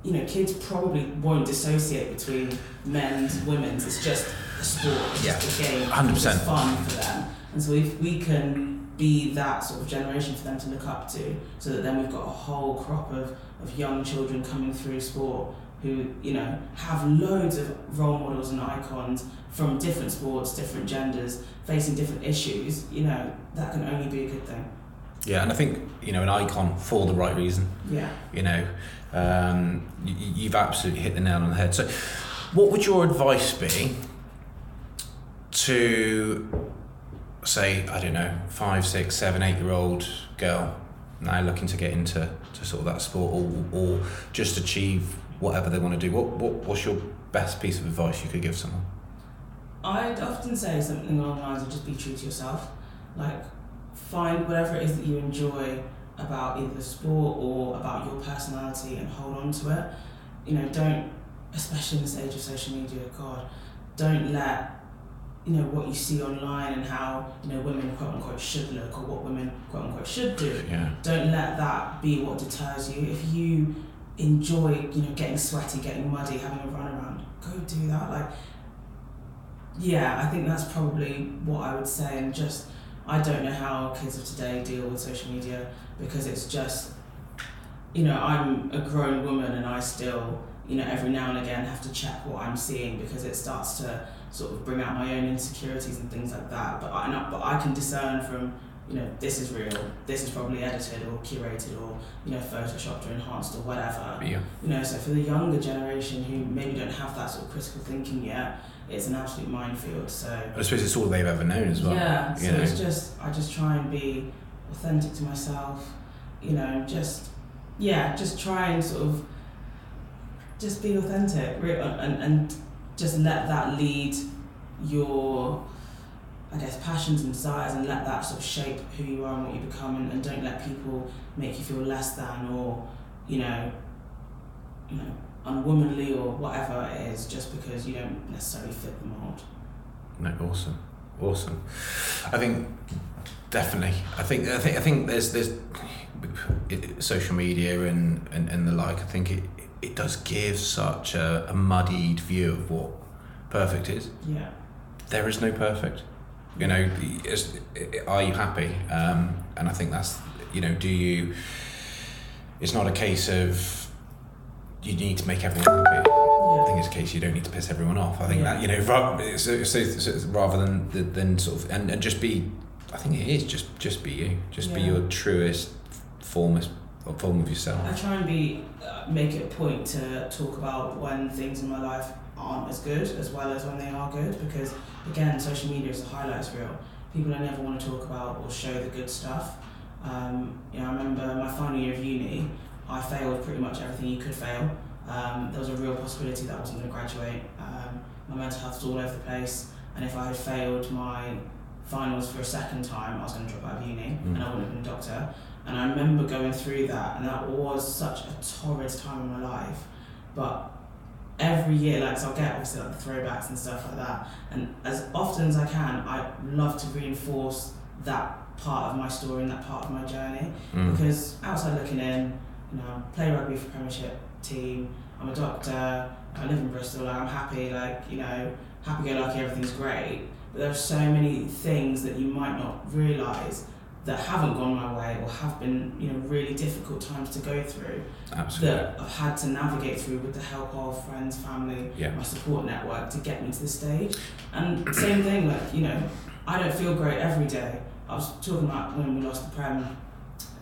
you know, kids probably won't dissociate between men's, women's. It's just sport, just a game. 100%. It's just fun for them. And so if we can be that sort of generation for them to look up to, so that then we've got a whole crop of, of young children coming through sport who, you know, have loads of role models and icons from different sports, different genders, facing different issues, you know, that can only be a good thing. Yeah, and I think you know an icon for the right reason. Yeah. You know, um, you, you've absolutely hit the nail on the head. So, what would your advice be to, say, I don't know, five, six, seven, eight year old girl now looking to get into to sort of that sport or, or just achieve whatever they want to do? What, what what's your best piece of advice you could give someone? I'd often say something along the lines of just be true to yourself. Like, find whatever it is that you enjoy about either the sport or about your personality and hold on to it. You know, don't, especially in this age of social media, God, don't let, you know, what you see online and how, you know, women quote unquote should look or what women quote unquote should do Yeah, don't let that be what deters you. If you enjoy, you know, getting sweaty, getting muddy, having a run around, go do that. Like, yeah, I think that's probably what I would say. And just, I don't know how kids of today deal with social media because it's just, you know, I'm a grown woman and I still, you know, every now and again have to check what I'm seeing because it starts to sort of bring out my own insecurities and things like that. But I, not, but I can discern from you know, this is real, this is probably edited or curated or, you know, photoshopped or enhanced or whatever. yeah, You know, so for the younger generation who maybe don't have that sort of critical thinking yet, it's an absolute minefield. So I suppose it's all they've ever known as well. yeah, so know. it's just I just try and be authentic to myself, you know, just yeah, just try and sort of just be authentic re- and and just let that lead your I guess passions and desires and let that sort of shape who you are and what you become and, and don't let people make you feel less than or you know you know unwomanly or whatever it is just because you don't necessarily fit the mold. No, awesome, awesome. I think definitely. I think I think I think there's there's social media and, and and the like. I think it it does give such a, a muddied view of what perfect is. Yeah. There is no perfect. You know, is, are you happy? Um, and I think that's you know, do you? It's not a case of you need to make everyone happy. I think it's a case you don't need to piss everyone off. I think Yeah. that you know, so, so, so, rather than than sort of and, and just be, I think it is just just be you, just be your truest form of form with yourself. I try and be uh, make it a point to talk about when things in my life aren't as good as well as when they are good because again social media is a highlights reel people only ever want to talk about or show the good stuff. Um, you know I remember my final year of uni I failed pretty much everything you could fail. Um, there was a real possibility that I wasn't going to graduate. Um, my mental health was all over the place and if I had failed my finals for a second time I was going to drop out of uni Mm. and I wouldn't have been a doctor and I remember going through that, and that was such a torrid time in my life. But every year, like, so I'll get obviously like the throwbacks and stuff like that. And as often as I can, I love to reinforce that part of my story and that part of my journey. Mm. Because outside looking in, you know, I play rugby for Premiership team, I'm a doctor, I live in Bristol, like, I'm happy, like, you know, happy go lucky, everything's great. But there are so many things that you might not realise that haven't gone my way or have been, you know, really difficult times to go through Absolutely. that I've had to navigate through with the help of friends, family, Yeah. my support network to get me to this stage. And same thing, like, you know, I don't feel great every day. I was talking about when we lost the Prem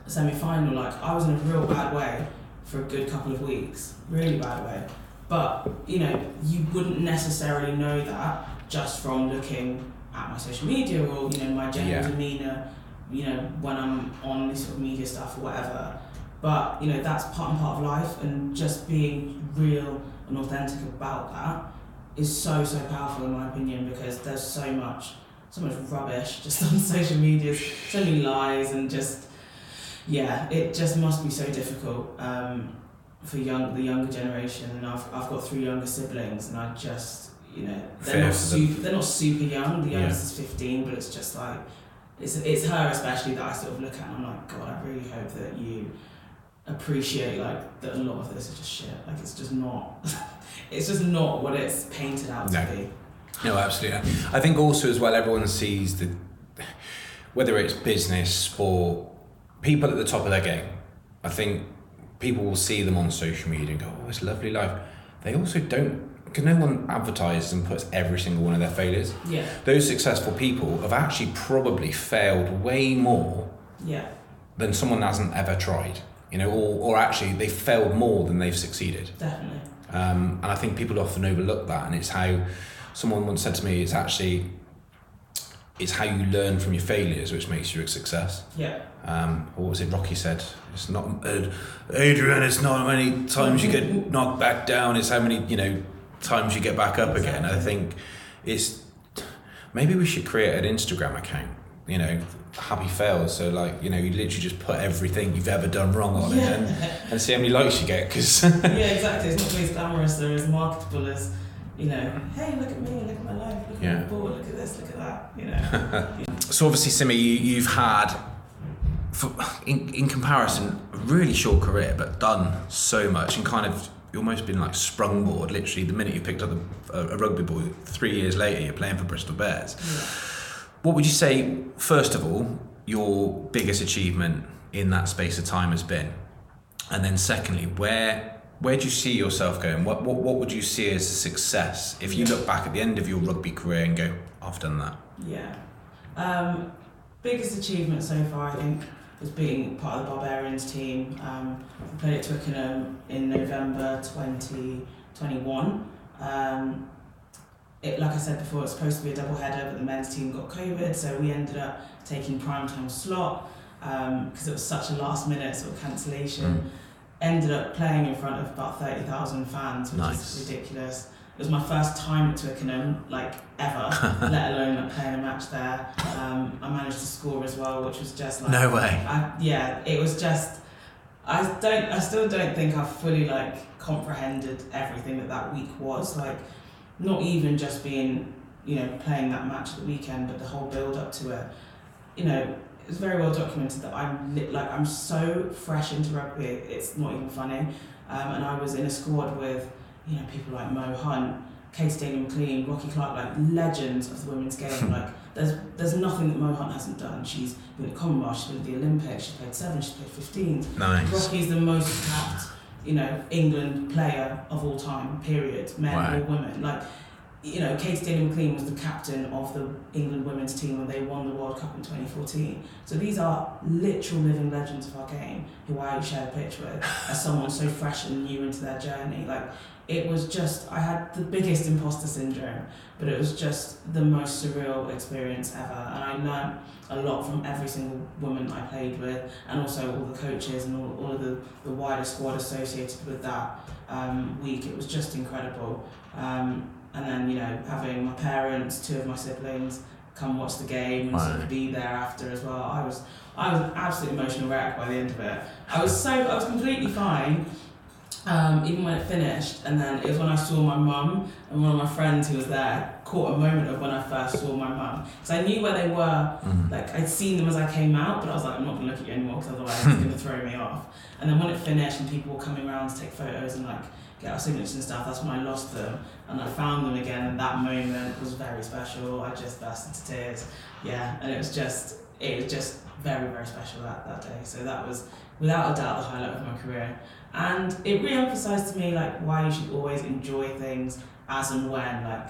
semi final, like, I was in a real bad way for a good couple of weeks, really bad way. But, you know, you wouldn't necessarily know that just from looking at my social media or, you know, my general Yeah. demeanour, you know, when I'm on this sort of media stuff or whatever. But you know that's part and part of life, and just being real and authentic about that is so so powerful in my opinion because there's so much so much rubbish just on social media, so many lies and just yeah, it just must be so difficult um, for young the younger generation. And I've I've got three younger siblings, and I just you know they're Fair not super they're not super young. The Yeah. youngest is fifteen, but it's just like it's it's her especially that I sort of look at and I'm like, God, I really hope that you appreciate like that a lot of this is just shit. Like it's just not it's just not what it's painted out No. to be. No, absolutely. I think also as well, everyone sees the whether it's business, sport, people at the top of their game. I think people will see them on social media and go, "Oh, it's a lovely life." They also don't because no one advertises and puts every single one of their failures. Yeah, Those successful people have actually probably failed way more yeah, than someone that hasn't ever tried. You know, or, or actually they failed more than they've succeeded. definitely. Um, and I think people often overlook that, and it's how someone once said to me, it's actually it's how you learn from your failures which makes you a success. Yeah, Um, what was it Rocky said? It's not uh, Adrian. It's not how many times you get knocked back down. It's how many you know times you get back up again. I think it's maybe we should create an Instagram account. You know, happy fails. So like you know, you literally just put everything you've ever done wrong on it and, and see how many likes you get. Because yeah, exactly. It's not as glamorous or as marketable as, you know, hey, look at me, look at my life, look at Yeah. my board, look at this, look at that, you know. So obviously, Simi, you, you've had, for, in, in comparison, a really short career, but done so much and kind of you've almost been like sprung board. Literally, the minute you picked up a, a, rugby ball, three years later, you're playing for Bristol Bears. What would you say, first of all, your biggest achievement in that space of time has been? And then secondly, where where do you see yourself going? What, what what would you see as a success if you look back at the end of your rugby career and go, I've done that? Yeah. Um, biggest achievement so far, I think, was being part of the Barbarians team. Um, we played at Twickenham in November 2021. Um, it, like I said before, it was supposed to be a double header, but the men's team got COVID, so we ended up taking prime time slot because it was such a last minute sort of cancellation. Mm. Ended up playing in front of about 30,000 fans, which Nice. is ridiculous. It was my first time at Twickenham, like ever, let alone like playing a match there. Um, I managed to score as well, which was just like No way. I, yeah, it was just. I don't. I still don't think I've fully like comprehended everything that that week was. Like, not even just being, you know, playing that match at the weekend, but the whole build up to it. You know, it's very well documented that I'm li- like I'm so fresh into rugby. It's not even funny. Um, and I was in a squad with, you know, people like Mo Hunt, Katy Daley-Mclean, Rocky Clark, like legends of the women's game. like there's there's nothing that Mo Hunt hasn't done. She's been at Commonwealth, she's been at the Olympics, she's played seven, she's played fifteen. Nice. Rocky's the most capped you know, England player of all time, period, men Wow. or women. Like, you know, Kate Daley-Mclean was the captain of the England women's team when they won the World Cup in 2014. So these are literal living legends of our game who I share a pitch with as someone so fresh and new into their journey. Like, it was just, I had the biggest imposter syndrome, but it was just the most surreal experience ever. And I learned a lot from every single woman I played with, and also all the coaches and all, all of the, the wider squad associated with that um, week. It was just incredible. Um, and then, you know, having my parents, two of my siblings, come watch the game and sort of be there after as well. I was I was an absolute emotional wreck by the end of it. I was so I was completely fine. Um, even when it finished, and then it was when I saw my mum and one of my friends who was there caught a moment of when I first saw my mum because I knew where they were Mm. like I'd seen them as I came out, but I was like, I'm not gonna look at you anymore because otherwise it's gonna throw me off. And then when it finished and people were coming around to take photos and like get our signatures and stuff, that's when I lost them and I found them again. And that moment was very special. I just burst into tears. Yeah, and it was just it was just very very special that that day. So that was without a doubt the highlight of my career. And it re-emphasized to me like why you should always enjoy things as and when like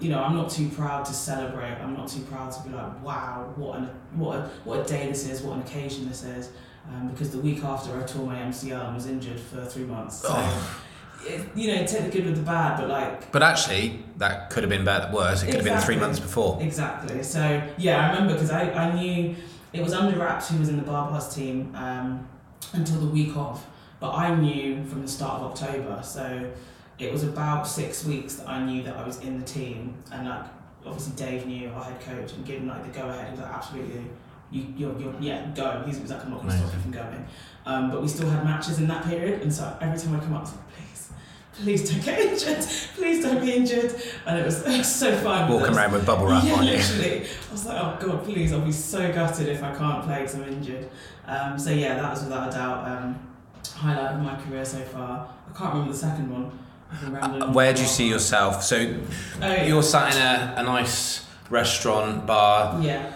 you know, I'm not too proud to celebrate. I'm not too proud to be like, wow, what an what a, what a day this is, what an occasion this is. Um, because the week after I tore my MCL and was injured for three months. So, Oh. it, you know, take the good with the bad, but like But actually, that could have been better, worse. It could have been three months before. Exactly. So yeah, I remember because I, I knew it was under wraps who was in the Barbars team um, until the week of, but I knew from the start of October. So it was about six weeks that I knew that I was in the team, and like obviously Dave knew our head coach and given like the go ahead. He was like absolutely. You, you're, you're, yeah, go. He's like, I'm not going to stop you from going. Um, but we still had matches in that period, and so every time I come up, I was like, please, please don't get injured. Please don't be injured. And it was, it was so fun. Walking around with bubble wrap yeah, on you. literally. I was like, oh god, please, I'll be so gutted if I can't play because I'm injured. Um, so yeah, that was without a doubt um, highlight of my career so far. I can't remember the second one. I've been rambling on Where do you see yourself? So Oh, you're sat in a, a nice restaurant, bar, yeah.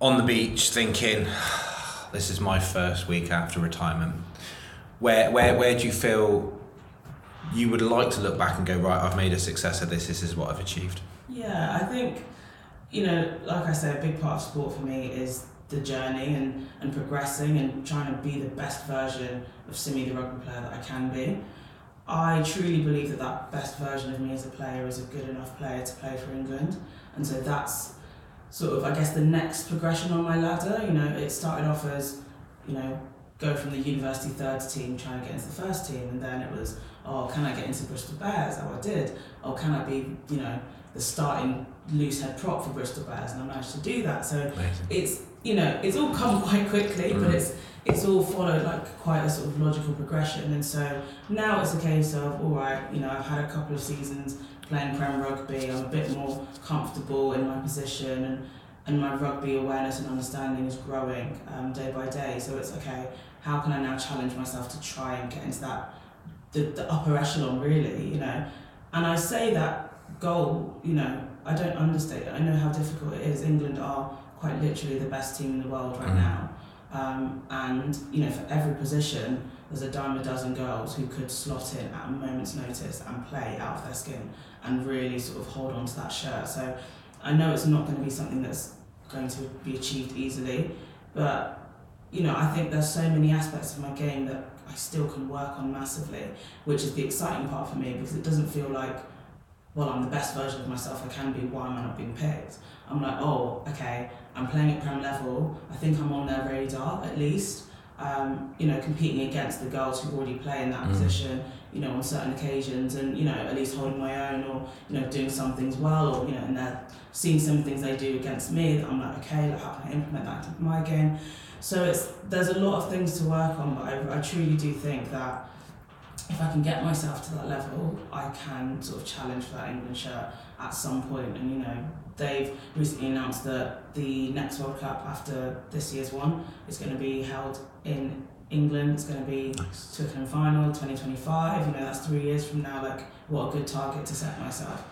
on the beach thinking, this is my first week after retirement. Where, where, where do you feel you would like to look back and go, right, I've made a success of this, this is what I've achieved? Yeah, I think, you know, like I said, a big part of sport for me is the journey and, and progressing and trying to be the best version of Simi, the rugby player that I can be. I truly believe that that best version of me as a player is a good enough player to play for England. And so that's sort of, I guess, the next progression on my ladder. You know, it started off as, you know, go from the university third team trying to get into the first team. And then it was, oh, can I get into Bristol Bears? Oh, I did. Oh, can I be, you know, the starting loose head prop for Bristol Bears? And I managed to do that. So Amazing. it's you know it's all come quite quickly but Mm. it's it's all followed like quite a sort of logical progression. And so now it's a case of all right you know I've had a couple of seasons playing prem rugby. I'm a bit more comfortable in my position and and my rugby awareness and understanding is growing um, day by day. So it's okay how can I now challenge myself to try and get into that the, the upper echelon really you know? And I say that goal you know I don't understate it. I know how difficult it is. England are quite literally the best team in the world right Mhm. now. Um, and you know, for every position, there's a dime a dozen girls who could slot in at a moment's notice and play out of their skin and really sort of hold on to that shirt. So I know it's not going to be something that's going to be achieved easily, but you know, I think there's so many aspects of my game that I still can work on massively, which is the exciting part for me because it doesn't feel like, well, I'm the best version of myself I can be. Why am I not being picked? I'm like, oh, okay, I'm playing at Prem level. I think I'm on their radar at least. Um, you know, competing against the girls who already play in that Mm. position, you know, on certain occasions, and you know, at least holding my own, or you know, doing some things well, or you know, and they're seeing some things they do against me that I'm like, okay, like, how can I implement that into my game? So it's there's a lot of things to work on, but I, I truly do think that if I can get myself to that level, I can sort of challenge for that England shirt at some. And you know, they've recently announced that the next World Cup after this year's one is going to be held in England. It's going to be Nice. Twickenham final 2025. You know, that's three years from now. Like, what a good target to set myself.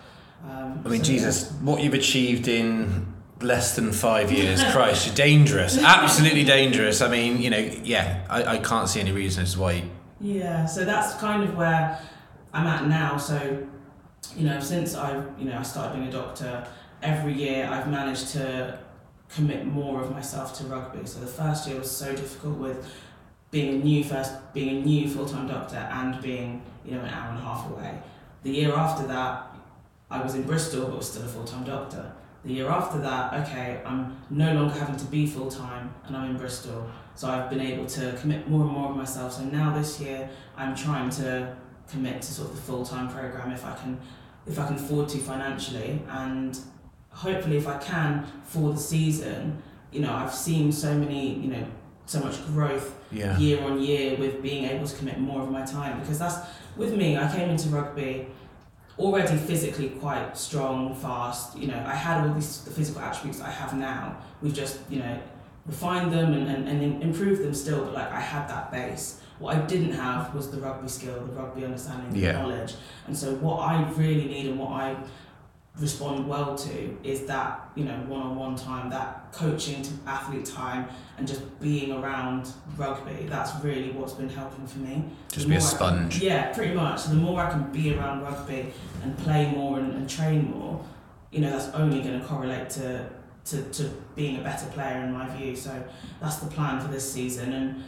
Um, I mean, so, yeah. Jesus, what you've achieved in less than five years, Christ, you're dangerous. Absolutely dangerous. I mean, you know, yeah, I, I can't see any reason as to why Yeah, so that's kind of where I'm at now. So, you know, since I've you know I started being a doctor, every year I've managed to commit more of myself to rugby. So the first year was so difficult with being a new first being a new full time doctor and being you know an hour and a half away. The year after that, I was in Bristol but was still a full time doctor. The year after that, okay, I'm no longer having to be full time and I'm in Bristol. So I've been able to commit more and more of myself. So now this year, I'm trying to commit to sort of the full time program if I can, if I can afford to financially, and hopefully if I can for the season. You know, I've seen so many, you know, so much growth Yeah. year on year with being able to commit more of my time because that's with me. I came into rugby already physically quite strong, fast. You know, I had all these the physical attributes I have now. We've just you know refined them and, and, and improved them still, but like I had that base. What I didn't have was the rugby skill, the rugby understanding, the Yeah. knowledge. And so what I really need and what I respond well to is that, you know, one on one time, that coaching to athlete time and just being around rugby. That's really what's been helping for me. Just be a more can- sponge. yeah, pretty much. So the more I can be around rugby and play more and, and train more, you know, that's only going to correlate to, to, to being a better player in my view. So that's the plan for this season and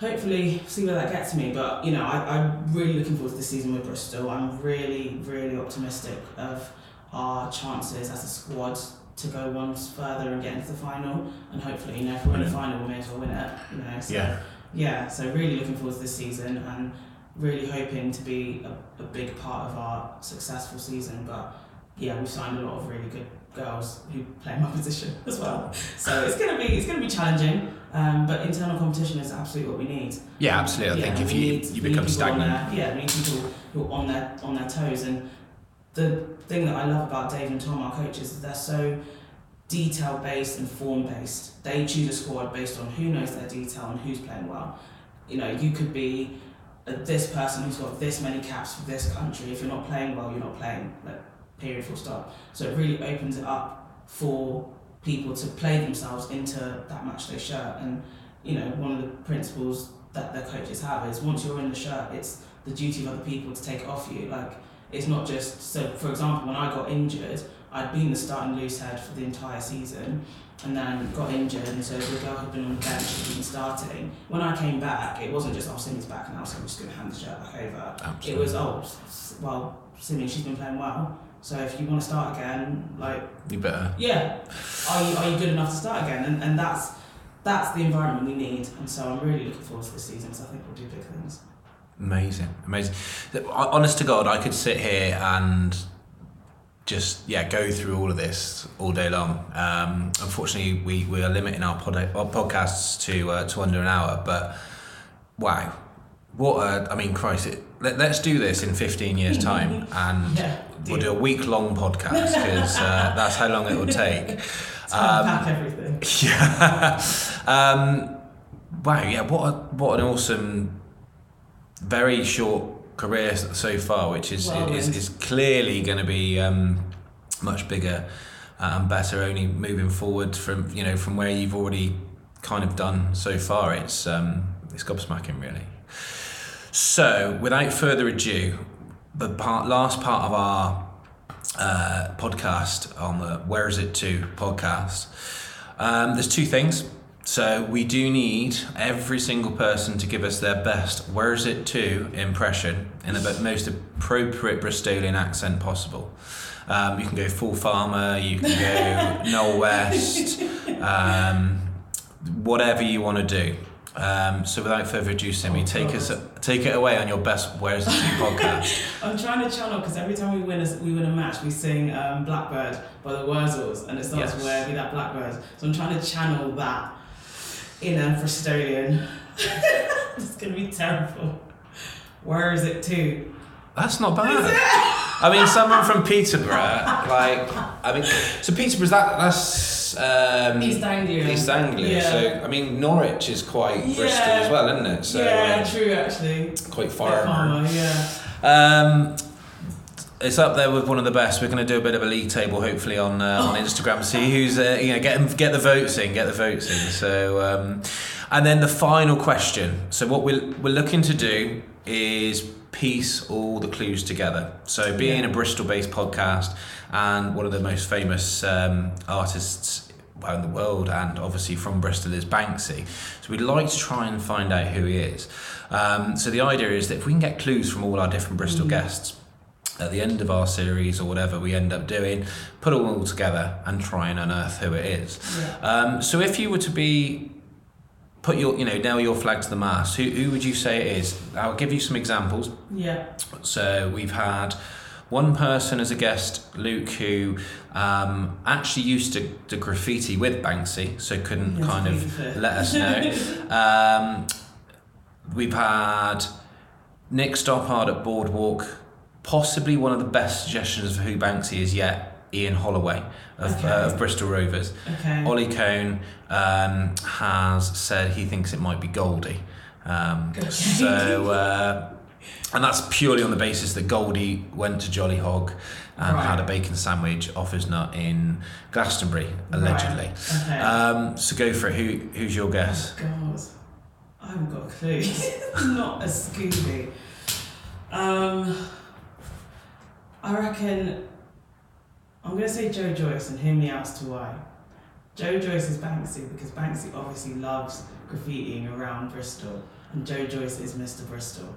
hopefully see where that gets me. But, you know, I, I'm really looking forward to the season with Bristol. I'm really, really optimistic of our chances as a squad to go one further and get into the final. And hopefully, you know, if we're in the final, we may as well win it. You know, so Yeah. yeah, so really looking forward to this season and really hoping to be a, a big part of our successful season. But yeah, we've signed a lot of really good girls who play my position as well. So it's gonna be it's gonna be challenging. Um, but internal competition is absolutely what we need. Yeah, absolutely. I Yeah, think if you need- you become need people on stagnant. their- yeah, we need people who are on their on their toes. And the thing that I love about Dave and Tom, our coaches, is they're so detail based and form based. They choose a squad based on who knows their detail and who's playing well. You know, you could be uh, this person who's got this many caps for this country. If you're not playing well, you're not playing. Like period, full stop. So it really opens it up for people to play themselves into that match day shirt. And you know, one of the principles that their coaches have is once you're in the shirt, it's the duty of other people to take it off you. Like it's not just so. For example, when I got injured, I'd been the starting loose head for the entire season, and then got injured, and so the girl had been on the bench, had been starting. When I came back, it wasn't just oh Simi's back now, so I'm just going to hand the shirt back over. It was oh well Simi, she's been playing well. So if you want to start again, like You better. yeah, are you, are you good enough to start again? And, and that's that's the environment we need. And so I'm really looking forward to this season because I think we'll do big things. Amazing, amazing. Honest to God, I could sit here and just yeah go through all of this all day long. Um, unfortunately, we, we are limiting our, pod, our podcasts to uh, to under an hour. But wow, what a I mean, Christ! It, let, let's do this in fifteen years' time, and Yeah, we'll do a week long podcast because uh, that's how long it will take. Unpack everything. Yeah. um, wow. Yeah. What a, what an awesome, very short career so far, which is Well is, is clearly going to be um, much bigger uh, and better. Only moving forward from you know from where you've already kind of done so far. It's um, it's gobsmacking really. So without further ado, the part last part of our uh, podcast on the Where Is It To podcast. Um, there's two things. So we do need every single person to give us their best Where Is It To impression in the most appropriate Bristolian accent possible. Um, you can go full farmer, you can go Noel West, um, whatever you want to do. Um, so without further ado, Simi, Oh, take God. us take it away on your best Where Is It To podcast. I'm trying to channel because every time we win a, we win a match, we sing um, Blackbird by the Wurzels, and it starts Yes. where be that Blackbird. So I'm trying to channel that inner Bristolian. it's gonna be terrible. Where is it to? That's not bad. I mean, someone from Peterborough, like, I mean, so Peterborough's that that's um, East Anglia. East Anglia. Yeah. So I mean, Norwich is quite Bristol as well, isn't it? So yeah, uh, true actually. quite far. farmer. yeah. Um, it's up there with one of the best. We're going to do a bit of a league table, hopefully on uh, on Instagram. See who's uh, you know get get the votes in, get the votes in. So um, And then the final question. So what we're we're looking to do is piece all the clues together. So being Yeah. a Bristol-based podcast and one of the most famous um, artists around the world and obviously from Bristol is Banksy. So we'd like to try and find out who he is. Um, so the idea is that if we can get clues from all our different Bristol Mm. guests at the end of our series or whatever we end up doing, put it all together and try and unearth who it is. Yeah. Um, so if you were to be put your you know nail your flag to the mast, who, who would you say it is? I'll give you some examples. Yeah. So we've had one person as a guest, Luke, who um, actually used to, to graffiti with Banksy, so couldn't Yes, kind of let us know. um, we've had Nick Stoppard at Boardwalk, possibly one of the best suggestions for who Banksy is yet. Ian Holloway of, Okay. uh, of Bristol Rovers. Okay. Ollie Cohn um, has said he thinks it might be Goldie. Um, Okay. So, uh, and that's purely on the basis that Goldie went to Jolly Hog and Right. had a bacon sandwich off his nut in Glastonbury, allegedly. Right. Okay. Um, so go for it. Who, who's your guess? Oh, God, I haven't got a clue. Not a Scooby. Um, I reckon I'm gonna say Joe Joyce and hear me out as to why. Joe Joyce is Banksy because Banksy obviously loves graffitiing around Bristol, and Joe Joyce is Mr. Bristol,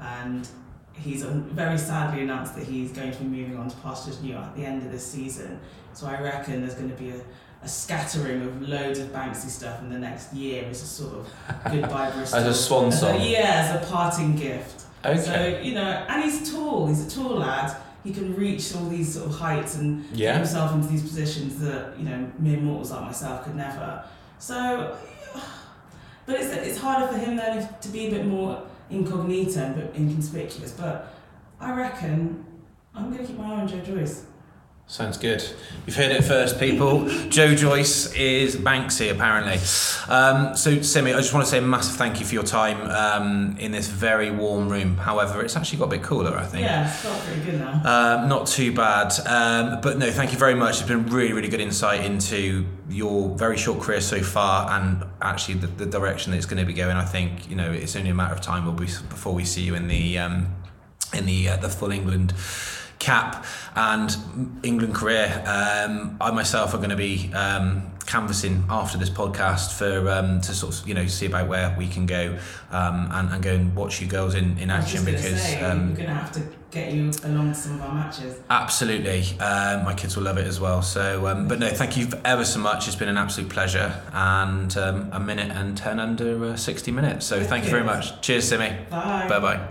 and he's very sadly announced that he's going to be moving on to pastures new at the end of this season. So I reckon there's going to be a, a scattering of loads of Banksy stuff in the next year as a sort of goodbye Bristol. As a swan As a- song. yeah, as a parting gift. Okay. So you know, and he's tall. He's a tall lad. He can reach all these sort of heights and get himself into these positions that you know mere mortals like myself could never. So, but it's it's harder for him then to be a bit more incognito and inconspicuous. But I reckon I'm gonna keep my eye on Joe Joyce. Sounds good. You've heard it first, people. Joe Joyce is Banksy, apparently. Um, so, Simi, I just want to say a massive thank you for your time um, in this very warm room. However, it's actually got a bit cooler, I think. Yeah, it's felt pretty good now. Um, not too bad. Um, but no, thank you very much. It's been really, really good insight into your very short career so far and actually the, the direction that it's going to be going. I think, you know, it's only a matter of time before we see you in the um, in the uh, the full England cap and England career. Um, I myself are going to be um, canvassing after this podcast for um, to sort of you know see about where we can go um, and, and go and watch you girls in, in action because say, um, we're gonna have to get you along to some of our matches. Absolutely. Um, my kids will love it as well. So, um, but no, thank you ever so much. It's been an absolute pleasure. And um, a minute and 10 under uh, 60 minutes. So, thank you very much. Cheers, Simi. Bye. Bye bye.